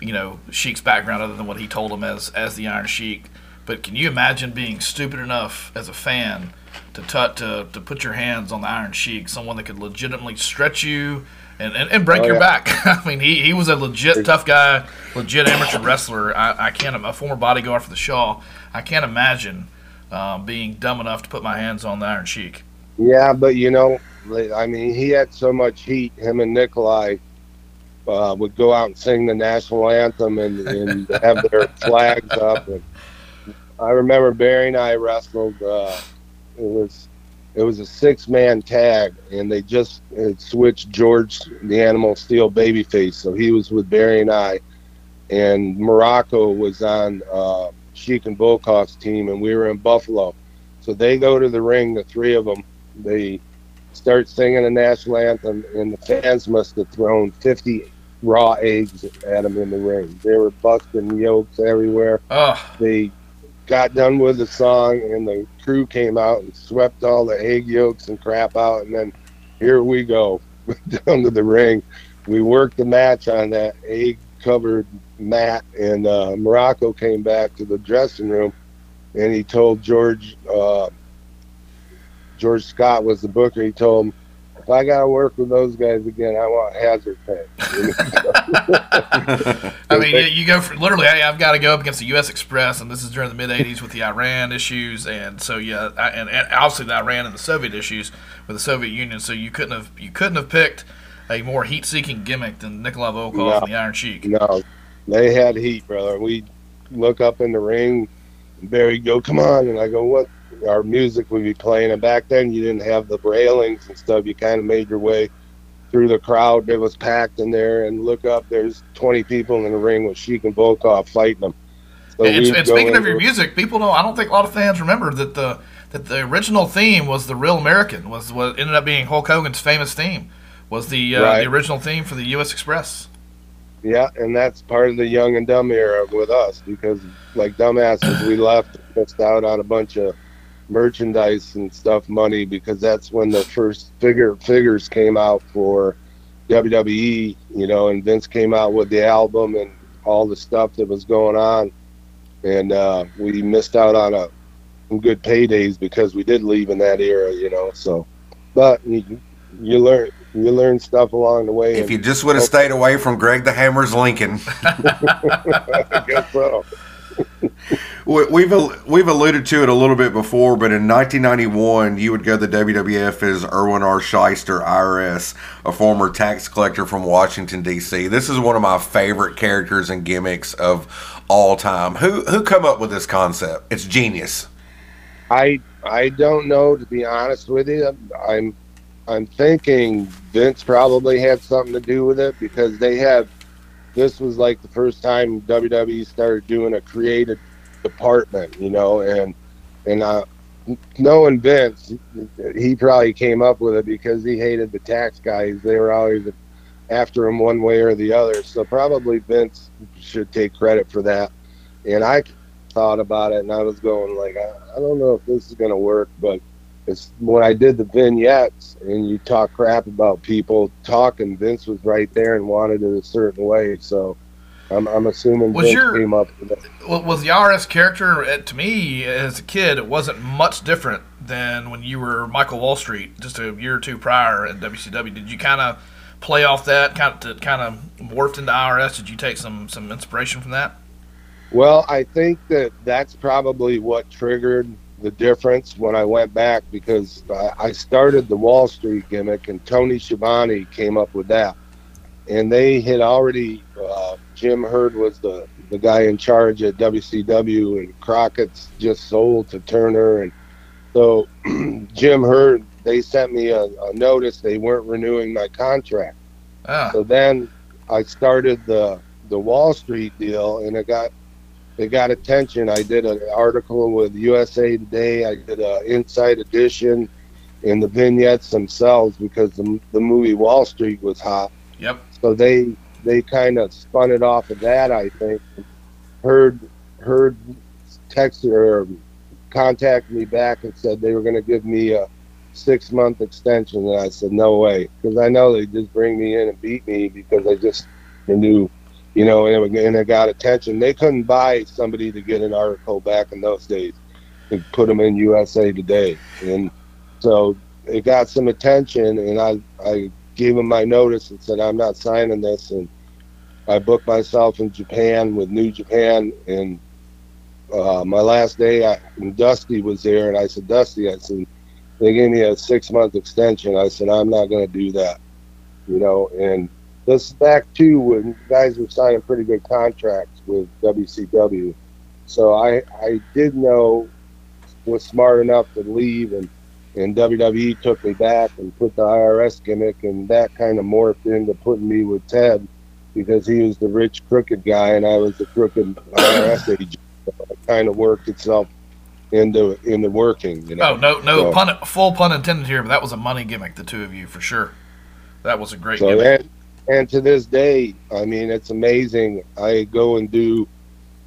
you know, Sheik's background other than what he told them as as the Iron Sheik. But can you imagine being stupid enough as a fan to t- to to put your hands on the Iron Sheik, someone that could legitimately stretch you and, and, and break oh, your yeah. back. I mean, he, he was a legit tough guy, legit amateur wrestler. I, I can't, a former bodyguard for the Shah. I can't imagine uh, being dumb enough to put my hands on the Iron Sheik. Yeah, but you know, I mean, he had so much heat. Him and Nikolai uh, would go out and sing the national anthem and, and have their flags up. And I remember Barry and I wrestled. Uh, it was it was a six man tag, and they just switched George the Animal Steele babyface, so he was with Barry and I, and Muraco was on uh, Sheik and Volkov's team, and we were in Buffalo. So they go to the ring, the three of them. They start singing the national anthem, and the fans must have thrown 50 raw eggs at them in the ring. They were busting yolks everywhere. Oh. They got done with the song, and the crew came out and swept all the egg yolks and crap out, and then here we go down to the ring. We worked the match on that egg covered mat, and uh, Muraco came back to the dressing room, and he told George uh, George Scott was the booker. He told him if I got to work with those guys again, I want hazard pay. I mean, you, go for literally. Hey, I've got to go up against the U.S. Express, and this is during the mid '80s with the Iran issues, and so yeah, and, and obviously the Iran and the Soviet issues with the Soviet Union. So you couldn't have you couldn't have picked a more heat-seeking gimmick than Nikolai Volkov no, and the Iron Sheik. No, they had heat, brother. We look up in the ring, Barry go, "Come on," and I go, "What? Our music would be playing. And back then, you didn't have the railings and stuff. You kind of made your way through the crowd that was packed in there, and look up. There's 20 people in the ring with Sheik and Volkov fighting them. So and, and speaking of your music, people know. I don't think a lot of fans remember that the that the original theme was the Real American. Was what ended up being Hulk Hogan's famous theme. Was the uh, right. the original theme for the U.S. Express. Yeah, and that's part of the young and dumb era with us because, like dumbasses, we left, missed out on a bunch of merchandise and stuff money because that's when the first figure figures came out for WWE, you know, and Vince came out with the album and all the stuff that was going on, and uh, we missed out on a some good paydays because we did leave in that era, you know. So, but you, you learn you learn stuff along the way. If you just would have stayed away from Greg the Hammer's Lincoln, I guess so. We've we've alluded to it a little bit before, but in 1991, you would go to the WWF as Irwin R. Schyster, IRS, a former tax collector from Washington D.C. This is one of my favorite characters and gimmicks of all time. Who who come up with this concept? It's genius. I I don't know to be honest with you. I'm I'm thinking Vince probably had something to do with it because they have this was like the first time WWE started doing a creative department, you know, and and I knowing Vince, he probably came up with it because he hated the tax guys. They were always after him one way or the other. So probably Vince should take credit for that. And I thought about it, and I was going like, I, I don't know if this is going to work, but it's when I did the vignettes and you talk crap about people talking. Vince was right there and wanted it a certain way, so I'm, I'm assuming Was Vince your- came up with it. Was the IRS character uh, to me as a kid? It wasn't much different than when you were Michael Wall Street just a year or two prior at WCW. Did you kind of play off that, kind of to kind of morphed into IRS? Did you take some some inspiration from that? Well, I think that that's probably what triggered the difference when I went back because I, I started the Wall Street gimmick and Tony Schiavone came up with that. And they had already, uh, Jim Herd was the, the guy in charge at WCW and Crockett's just sold to Turner. And so Jim Herd, they sent me a, a notice they weren't renewing my contract. Ah, So then I started the the Wall Street deal, and it got it got attention. I did an article with USA Today. I did an Inside Edition, and the vignettes themselves because the the movie Wall Street was hot. yep. So they they kind of spun it off of that. I think Herd Herd texted or contacted me back and said they were going to give me a six month extension, and I said no way because I know they just bring me in and beat me because I just knew, you know, and it, and it got attention. They couldn't buy somebody to get an article back in those days and put them in USA Today, and so it got some attention, and I I gave them my notice and said I'm not signing this, and I booked myself in Japan with New Japan, and uh, my last day, I, Dusty was there, and I said, Dusty, I said, they gave me a six month extension. I said, I'm not going to do that, you know. And this back too when guys were signing pretty good contracts with WCW, so I I did know was smart enough to leave and and WWE took me back and put the IRS gimmick, and that kind of morphed into putting me with Ted because he was the rich, crooked guy, and I was the crooked IRS agent. So it kind of worked itself into into working. You know? Oh no, no So- pun, full pun intended here, but that was a money gimmick. The two of you for sure. That was a great So gimmick. and, and to this day, I mean, it's amazing. I go and do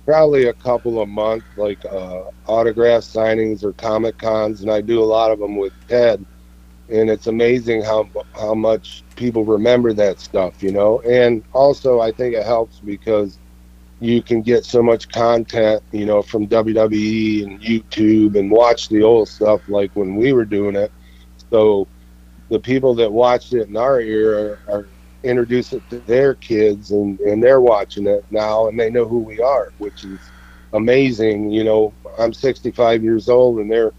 probably a couple a month, like uh, autograph signings or comic cons, and I do a lot of them with Ted. And it's amazing how how much people remember that stuff, you know. And also, I think it helps because you can get so much content, you know, from WWE and YouTube, and watch the old stuff like when we were doing it. So the people that watched it in our era are, are introduce it to their kids and, and they're watching it now and they know who we are, which is amazing. You know, I'm 65 years old and they're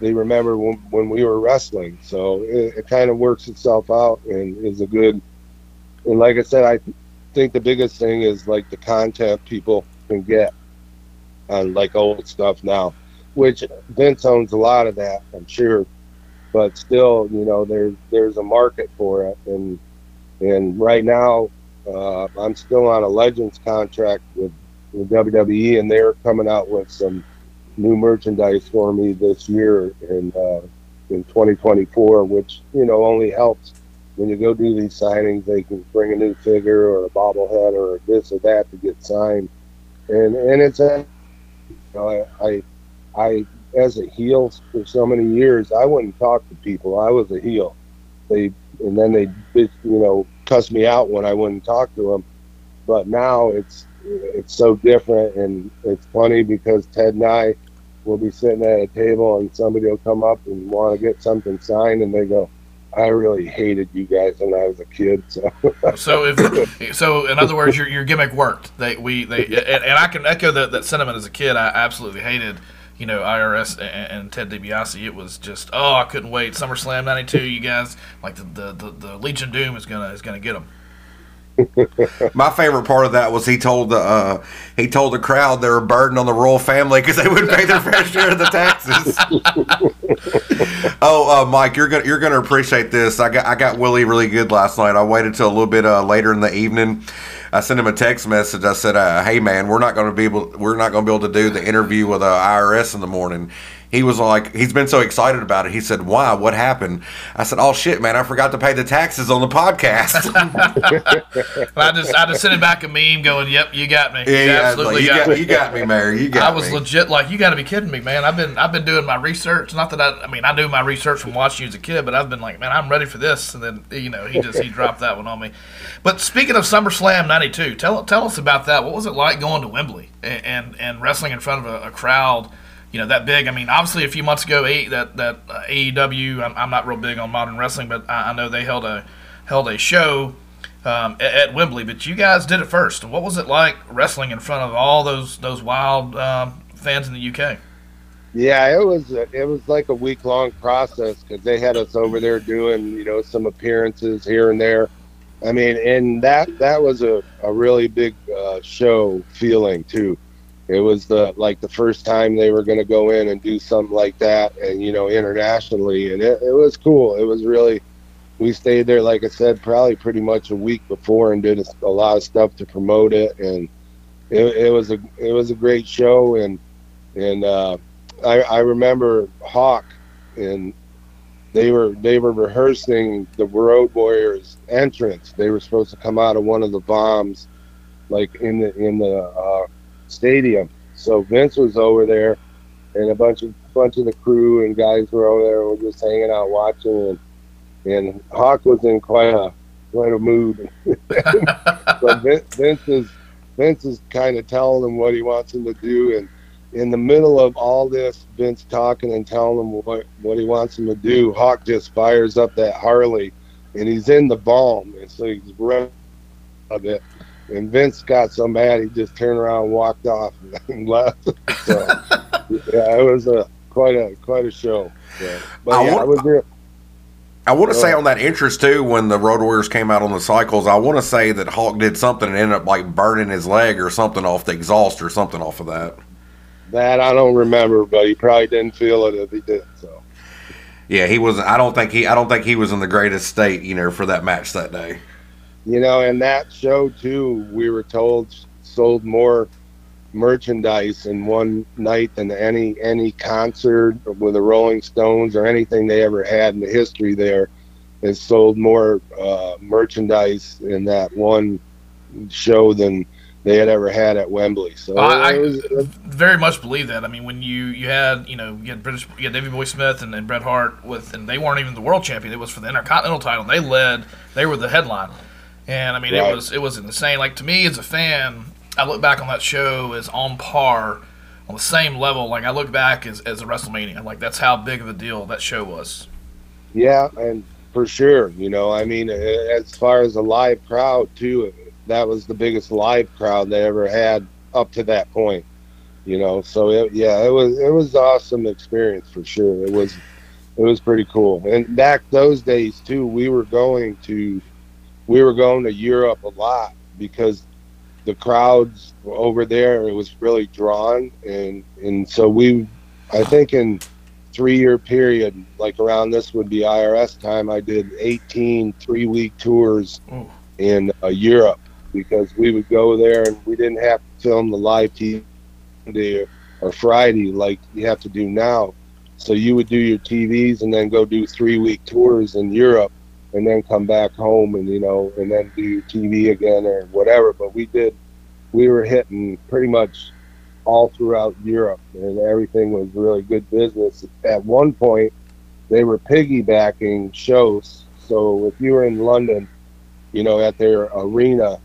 they remember when, when we were wrestling. So it, it kind of works itself out and is a good. And like I said, I think the biggest thing is like the content people can get on like old stuff now, which Vince owns a lot of that, I'm sure. But still, you know, there's there's a market for it, and and right now, uh, I'm still on a Legends contract with, with WWE, and they're coming out with some new merchandise for me this year in uh, in 2024, which you know only helps when you go do these signings. They can bring a new figure or a bobblehead or this or that to get signed, and and it's a you know, I, I I as a heel for so many years, I wouldn't talk to people. I was a heel. They and then they you know cuss me out when I wouldn't talk to them. But now it's it's so different, and it's funny because Ted and I will be sitting at a table, and somebody will come up and want to get something signed, and they go, "I really hated you guys when I was a kid." So So if so, in other words, your, your gimmick worked. They we they and, and I can echo that, that sentiment as a kid. I absolutely hated you know IRS and, Ted DiBiase. It was just oh I couldn't wait. SummerSlam '92. You guys like the, the, the, the Legion Doom is gonna is gonna get them. My favorite part of that was he told the uh, he told the crowd they were a burden on the royal family because they wouldn't pay their fair share of the taxes. oh, uh, Mike, you're gonna you're gonna appreciate this. I got I got Willie really good last night. I waited till a little bit uh, later in the evening. I sent him a text message. I said, uh, "Hey man, we're not going to be able we're not going to be able to do the interview with the IRS in the morning." He was like, he's been so excited about it. He said, "Why? What happened?" I said, "Oh shit, man! I forgot to pay the taxes on the podcast." I just I just sent him back a meme going, "Yep, you got me. yeah, you yeah, absolutely like, you got, got, me." you got me, Mary. You got I was me. legit like, you got to be kidding me, man. I've been I've been doing my research. Not that I, I mean, I do my research from watching you as a kid, but I've been like, man, I'm ready for this. And then you know, he just he dropped that one on me. But speaking of SummerSlam '92, tell tell us about that. What was it like going to Wembley and and, and wrestling in front of a, a crowd? You know that big. I mean, obviously, a few months ago, a, that that uh, AEW. I'm, I'm not real big on modern wrestling, but I, I know they held a held a show um, at, at Wembley. But you guys did it first. What was it like wrestling in front of all those those wild um, fans in the UK? Yeah, it was it was like a week long process because they had us over there doing you know some appearances here and there. I mean, and that that was a, a really big uh, show feeling too. It was the like the first time they were going to go in and do something like that, and you know internationally, and it, it was cool. It was really. We stayed there, like I said, probably pretty much a week before, and did a, a lot of stuff to promote it, and it, it was a it was a great show, and and uh, I, I remember Hawk and they were they were rehearsing the Road Warriors entrance. They were supposed to come out of one of the bombs, like in the in the uh, stadium. So Vince was over there, and a bunch of bunch of the crew and guys were over there. and We're just hanging out watching, and and Hawk was in quite a quite a mood. so Vince, Vince is Vince is kind of telling him what he wants him to do, and in the middle of all this, Vince talking and telling him what, what he wants him to do, Hawk just fires up that Harley and he's in the bomb. And so he's running of it. And Vince got so mad he just turned around and walked off and left. So yeah, it was a quite a quite a show. So, but I yeah, want- I was real, I want to say on that interest too, when the Road Warriors came out on the cycles, I want to say that Hawk did something and ended up like burning his leg or something off the exhaust or something off of that. that I don't remember, but he probably didn't feel it if he did. So Yeah, he was. I don't think he. I don't think he was in the greatest state, you know, for that match that day. You know, and that show too, we were told sold more merchandise in one night than any any concert with the Rolling Stones or anything they ever had in the history there. It sold more uh, merchandise in that one show than they had ever had at Wembley. So I- was, very much believe that. I mean, when you you had you know you had British you had Davey Boy Smith and, and Bret Hart with, and they weren't even the world champion. It was for the Intercontinental title. And they led. They were the headline, and I mean Right. it was it was insane. Like to me as a fan, I look back on that show as on par, on the same level. Like I look back as as a WrestleMania. Like that's how big of a deal that show was. Yeah, and for sure, you know, I mean, as far as a live crowd too, that was the biggest live crowd they ever had up to that point. You know, so it, yeah, it was it was awesome experience for sure. It was it was pretty cool. And back those days too, we were going to we were going to Europe a lot because the crowds over there it was really drawn and and so we I think in three year period, like around this would be IRS time, I did 18 three week tours Ooh. in uh, Europe because we would go there and we didn't have to film the live TV or Friday like you have to do now. So you would do your TVs and then go do three week tours in Europe and then come back home and, you know, and then do TV again or whatever. But we did, we were hitting pretty much all throughout Europe, and everything was really good business. At one point, they were piggybacking shows. So if you were in London, you know, at their arena,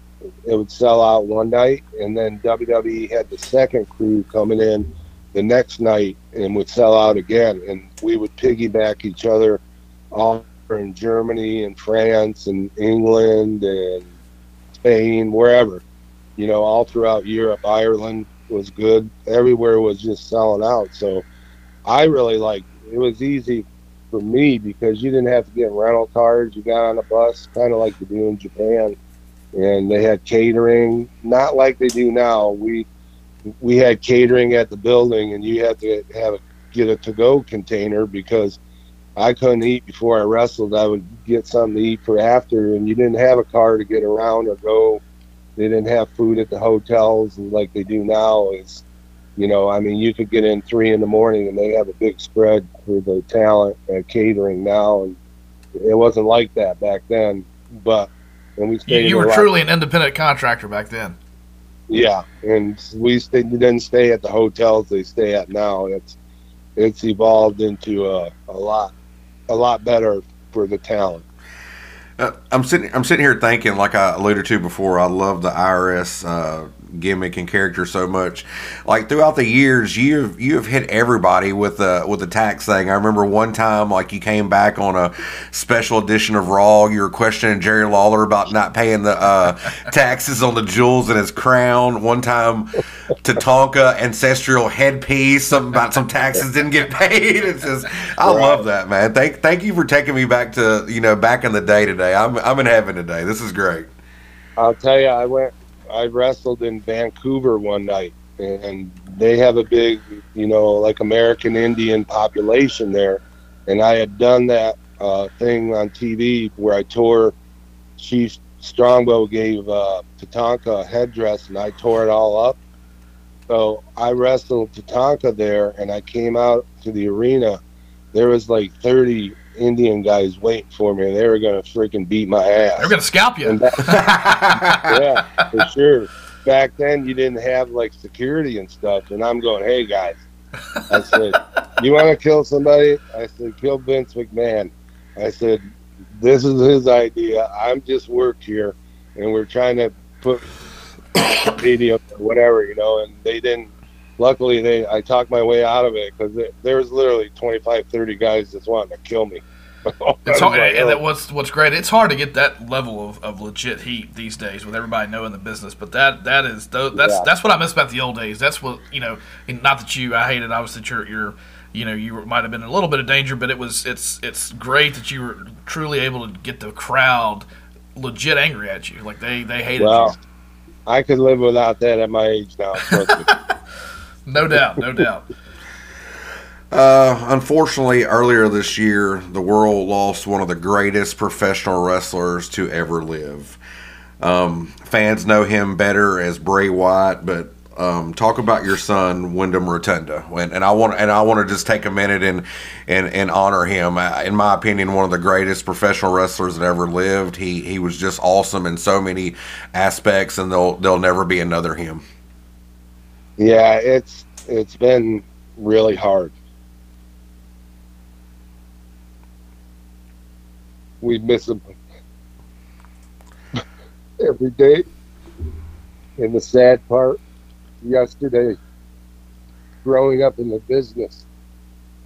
it would sell out one night, and then WWE had the second crew coming in the next night and would sell out again, and we would piggyback each other all in Germany and France and England and Spain, wherever, you know, all throughout Europe, Ireland was good. Everywhere was just selling out. So I really like it was easy for me because you didn't have to get rental cars. You got on a bus, kind of like you do in Japan, and they had catering, not like they do now. We we had catering at the building, and you had to have a, get a to-go container because I couldn't eat before I wrestled. I would get something to eat for after, and you didn't have a car to get around or go. They didn't have food at the hotels like they do now. Is You know, I mean, you could get in three in the morning and they have a big spread for the talent and catering now, and it wasn't like that back then. But when we You, stayed, you in were the truly an independent contractor back then. yeah, and we stayed, we didn't stay at the hotels they stay at now. It's it's evolved into a, a lot a lot better for the talent. Uh, I'm sitting. I'm sitting here thinking, like I alluded to before, I love the IRS uh, gimmick and character so much. Like throughout the years, you've you have hit everybody with the with the tax thing. I remember one time, like you came back on a special edition of Raw. You were questioning Jerry Lawler about not paying the uh, taxes on the jewels in his crown. One time, Tatanka ancestral headpiece, something about some taxes didn't get paid. It's just, I love that man. Thank thank you for taking me back to you know back in the day today. I'm I'm in heaven today. This is great. I'll tell you, I went, I wrestled in Vancouver one night, and they have a big, you know, like American Indian population there, and I had done that uh, thing on TV where I tore. Chief Strongbow gave uh, Tatanka a headdress, and I tore it all up. So I wrestled Tatanka there, and I came out to the arena. There was like 30 Indian guys waiting for me, and they were gonna freaking beat my ass. They're to scalp you. That- yeah, for sure. Back then, you didn't have like security and stuff, and I'm going, "Hey guys," I said, "You want to kill somebody?" I said, "Kill Vince McMahon." I said, "This is his idea. I'm just worked here, and we're trying to put media or whatever, you know." And they didn't. Luckily, they I talked my way out of it because there was literally 25, 30 guys just wanting to kill me. It's hard, like, and "Oh." what's what's great. It's hard to get that level of, of legit heat these days with everybody knowing the business. But that that is that's Yeah. that's what I miss about the old days. That's what you know. Not that you, I hate it. Obviously, that you're, you're you know you might have been in a little bit of danger, but it was it's it's great that you were truly able to get the crowd legit angry at you. Like they they hated Well, I could live without that at my age now. No doubt, no doubt. Uh, unfortunately, earlier this year, the world lost one of the greatest professional wrestlers to ever live. Um, fans know him better as Bray Wyatt, but um, talk about your son Wyndham Rotunda, and, and I want and I want to just take a minute and and, and honor him. In my opinion, one of the greatest professional wrestlers that ever lived. He he was just awesome in so many aspects, and there'll there'll never be another him. Yeah, it's it's been really hard. We miss him every day. And the sad part, yesterday, growing up in the business,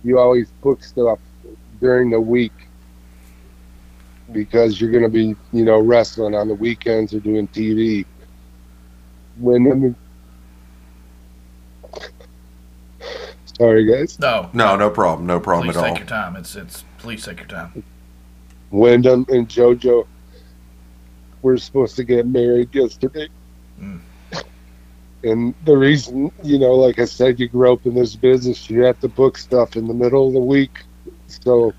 you always book stuff during the week because you're going to be, you know, wrestling on the weekends or doing TV. When Sorry, guys. No, No, no problem, no problem please at all. take your time. It's it's please take your time. Wyndham and JoJo were supposed to get married yesterday. Mm. And the reason, you know, like I said, you grow up in this business, you have to book stuff in the middle of the week. So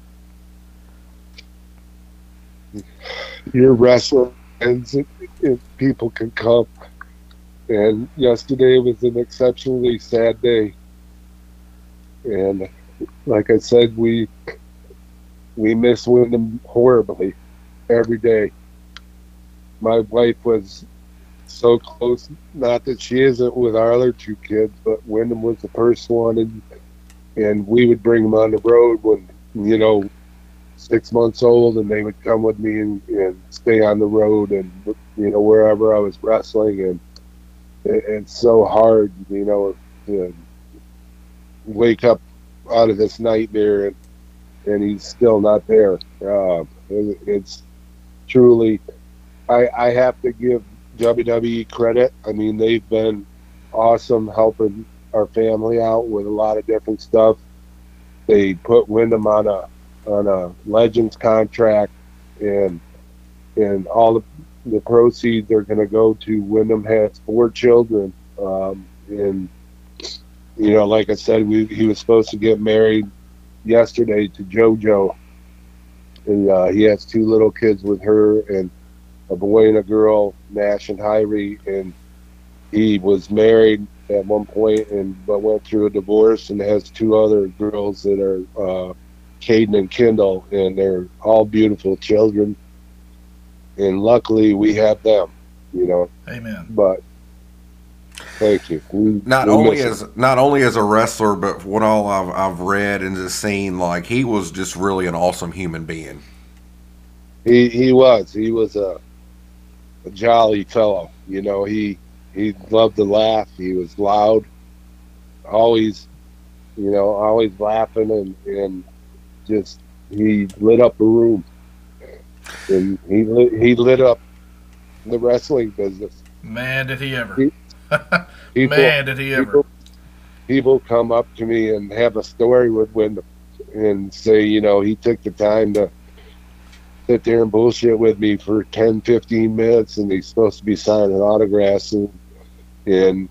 your wrestling ends and, and people can come. And yesterday was an exceptionally sad day. And like I said, we we miss Wyndham horribly every day. My wife was so close, not that she isn't with our other two kids, but Wyndham was the first one, and and we would bring them on the road when you know six months old, and they would come with me and, and stay on the road, and you know wherever I was wrestling, and it, it's so hard, you know, to wake up out of this nightmare and and he's still not there. Uh, it, it's truly, I, I have to give WWE credit. I mean, they've been awesome helping our family out with a lot of different stuff. They put Wyndham on a on a Legends contract, and and all the the proceeds are going to go to Wyndham has four children, um, and you know, like I said, we, he was supposed to get married yesterday to JoJo, and uh, he has two little kids with her, and a boy and a girl, Knash and Hyrie, and he was married at one point, and but went through a divorce and has two other girls that are uh, Caden and Kendyl, and they're all beautiful children. And luckily, we have them. You know. Amen. But thank you. We, not only as him. not only as a wrestler, but what all I've, I've read and just seen, like he was just really an awesome human being. he he was he was a, a jolly fellow. You know, he he loved to laugh. He was loud, always, you know, always laughing and and just he lit up a room, and he lit, he lit up the wrestling business. Man, did he ever. He- People, Man, did he ever. people, people come up to me and have a story with Wyndham and say, you know, he took the time to sit there and bullshit with me for 10, 15 minutes and he's supposed to be signing autographs and and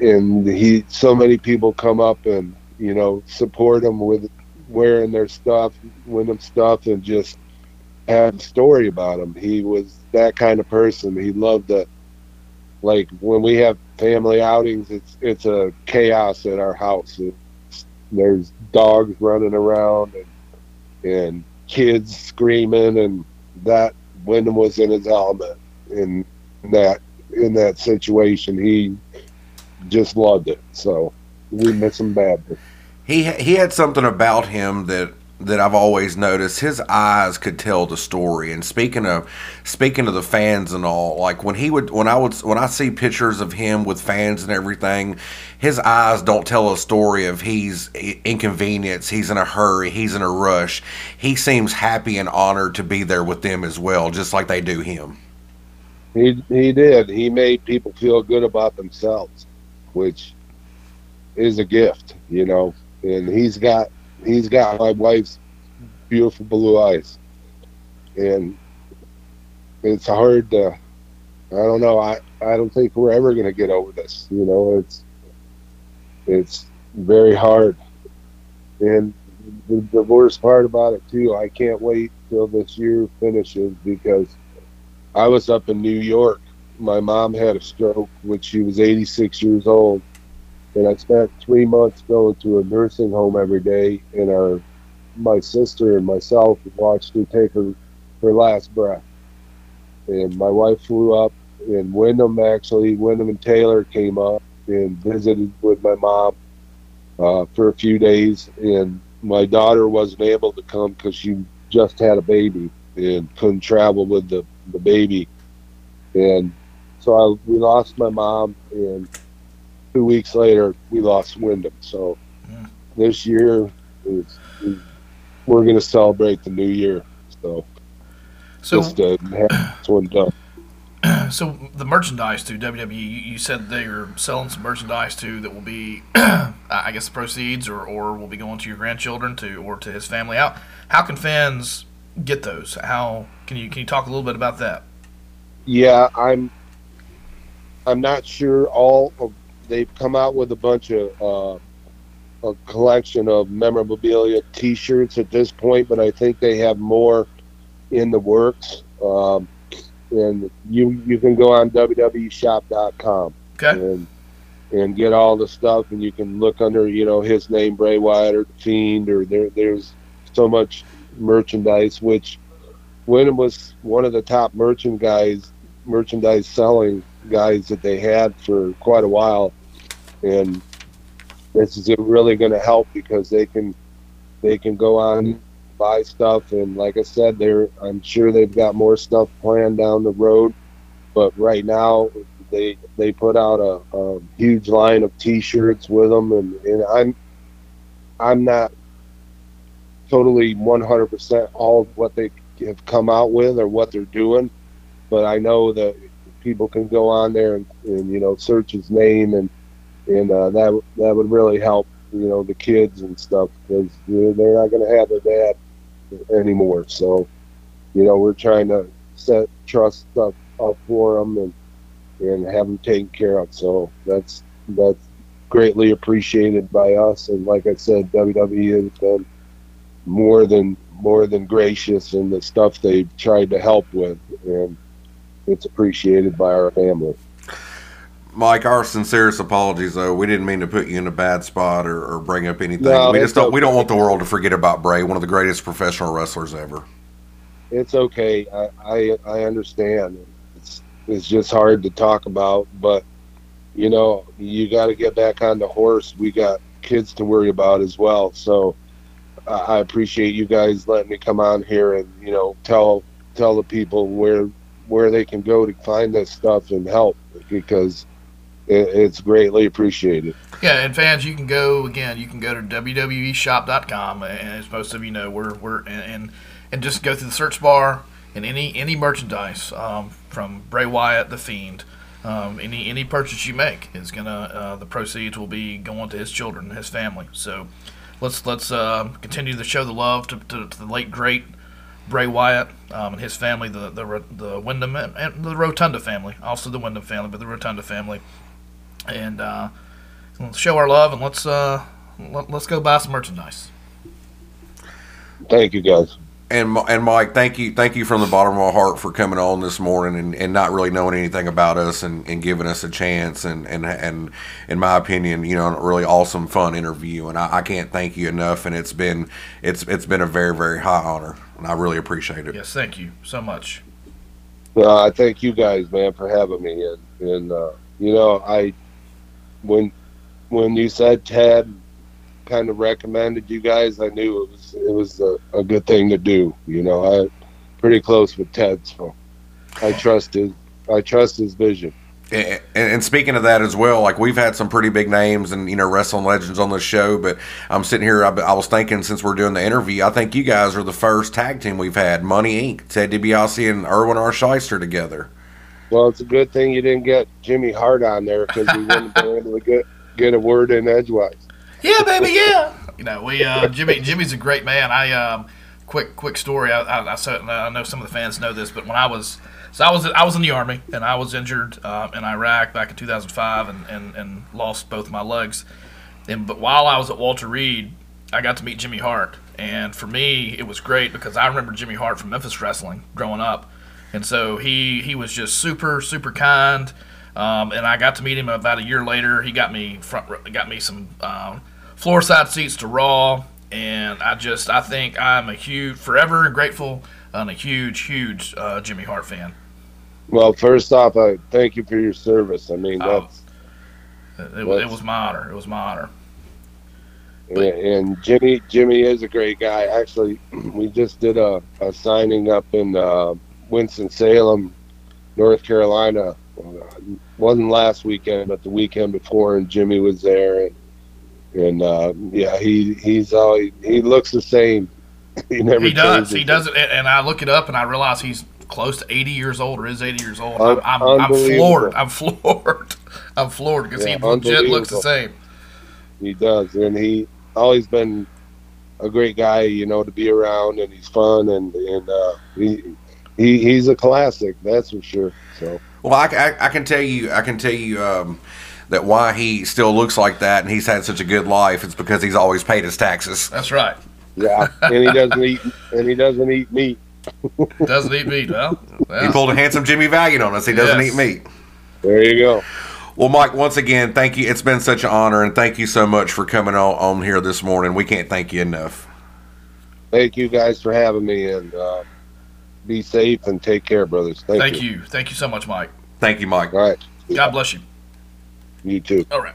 and he so many people come up and you know support him with wearing their stuff Wyndham stuff and just have a story about him he was that kind of person he loved to like when we have family outings it's it's a chaos at our house. It's, there's dogs running around and and kids screaming and that Wyndham was in his element in that in that situation. He just loved it. So we miss him badly. He he had something about him that that I've always noticed. His eyes could tell the story. And speaking of speaking of the fans and all, like when he would when I would when I see pictures of him with fans and everything, his eyes don't tell a story of he's inconvenienced, he's in a hurry, he's in a rush. He seems happy and honored to be there with them as well, just like they do him. He he did. He made people feel good about themselves, which is a gift, you know. And he's got he's got my wife's beautiful blue eyes, and it's hard to. I don't know. I I don't think we're ever gonna get over this. You know, it's it's very hard, and the, the worst part about it too. I can't wait till this year finishes because I was up in New York. My mom had a stroke when she was 86 years old, and I spent three months going to a nursing home every day. And our, my sister and myself watched her take her, her last breath. And my wife flew up, and Wyndham actually, Wyndham and Taylor came up and visited with my mom uh, for a few days. And my daughter wasn't able to come because she just had a baby and couldn't travel with the the baby, and so I, we lost my mom, and two weeks later we lost Wyndham. So Yeah. this year is, is we're going to celebrate the new year. So, So, just to have this one done. so the merchandise to WWE, you, said they're selling some merchandise too that will be, I guess, the proceeds or, or will be going to your grandchildren to or to his family. How how can fans get those? How can you can you talk a little bit about that? Yeah, I'm. I'm not sure. All of, they've come out with a bunch of uh, a collection of memorabilia T-shirts at this point, but I think they have more in the works. Um, and you you can go on www.shop.com Okay. and and get all the stuff, and you can look under you know his name Bray Wyatt or the Fiend, or there there's so much merchandise which Wyndham was one of the top merchant guys, merchandise selling guys that they had for quite a while, and this is really going to help because they can they can go on buy stuff, and like I said, they're I'm sure they've got more stuff planned down the road, but right now they they put out a, a huge line of T-shirts with them, and, and I'm I'm not totally 100% all what they have come out with or what they're doing, but I know that people can go on there and, and you know search his name and and uh, that that would really help you know the kids and stuff because they're not going to have their dad anymore. So you know we're trying to set trust stuff up for them and and have them taken care of. So that's that's greatly appreciated by us. And like I said, WWE has been more than more than gracious in the stuff they've tried to help with, and it's appreciated by our family. Mike, our sincerest apologies though. We didn't mean to put you in a bad spot or, or bring up anything. No, we just don't. We don't want the world to forget about Bray, one of the greatest professional wrestlers ever. It's okay. I I, I understand. It's it's just hard to talk about, but you know, you got to get back on the horse. We got kids to worry about as well. So I I appreciate you guys letting me come on here and you know tell tell the people where where they can go to find this stuff and help because it, it's greatly appreciated. Yeah, and fans, you can go again. You can go to www.shop.com, and as most of you know, we're we're and and, just go through the search bar and any any merchandise um, from Bray Wyatt, the Fiend. Um, any any purchase you make is gonna uh, the proceeds will be going to his children, and his family. So let's let's uh, continue to show the love to, to, to the late great Bray Wyatt um, and his family, the the the Wyndham and, and the Rotunda family, also the Wyndham family, but the Rotunda family, and uh, let's show our love and let's uh, let, let's go buy some merchandise. Thank you guys. And and Mike, thank you, thank you from the bottom of my heart for coming on this morning and, and not really knowing anything about us and, and giving us a chance and, and and in my opinion, you know, a really awesome, fun interview. And I, I can't thank you enough. And it's been it's it's been a very very high honor, and I really appreciate it. Yes, thank you so much. Well, I thank you guys, man, for having me. And, and uh, you know, I when when you said Ted kind of recommended you guys, I knew it was it was a, a good thing to do. You know, I pretty close with Ted, so I trust his I trust his vision. And, and speaking of that as well, like we've had some pretty big names and you know wrestling legends on this show, but I'm sitting here. I, I was thinking since we're doing the interview, I think you guys are the first tag team we've had, Money Inc. Ted DiBiase and Irwin R. Schyster together. Well, it's a good thing you didn't get Jimmy Hart on there because we wouldn't have been able to get get a word in edgewise. Yeah, baby, yeah. You know, we uh, Jimmy Jimmy's a great man. I um, quick quick story. I, I, I, certainly- I know some of the fans know this, but when I was so I was I was in the army and I was injured um, in Iraq back in 2005 and, and, and lost both my legs. And but while I was at Walter Reed, I got to meet Jimmy Hart, and for me it was great because I remember Jimmy Hart from Memphis wrestling growing up, and so he he was just super super kind. Um, and I got to meet him about a year later. He got me front, got me some um, floor side seats to Raw, and I just I think I'm a huge, forever grateful and a huge, huge uh, Jimmy Hart fan. Well, first off, I thank you for your service. I mean, Oh, that's It, it, was- it was my honor. It was my honor. and Jimmy Jimmy is a great guy. Actually, we just did a, a signing up in uh, Winston Salem, North Carolina. wasn't last weekend, but the weekend before, and Jimmy was there, and and uh, yeah, he he's always he looks the same. he never He does. He does it, and and I look it up, and I realize he's close to 80 years old, or is 80 years old. I'm, I'm, I'm floored. I'm floored. I'm floored because Yeah, he legit looks the same. He does, and he always been a great guy, you know, to be around, and he's fun, and and uh, he, he he's a classic, that's for sure. So Well, I, I, I can tell you, I can tell you um, that why he still looks like that and he's had such a good life. It's because he's always paid his taxes. That's right. yeah, and he doesn't eat and he doesn't eat meat. Doesn't eat meat. Well, He pulled a handsome Jimmy Valiant on us. He doesn't Yes. eat meat. There you go. Well, Mike, once again, thank you. It's been such an honor, and thank you so much for coming on, on here this morning. We can't thank you enough. Thank you guys for having me, and uh, be safe and take care, brothers. Thank, thank you. Thank you so much, Mike. Thank you, Mike. All right, God bless you. you too. All right.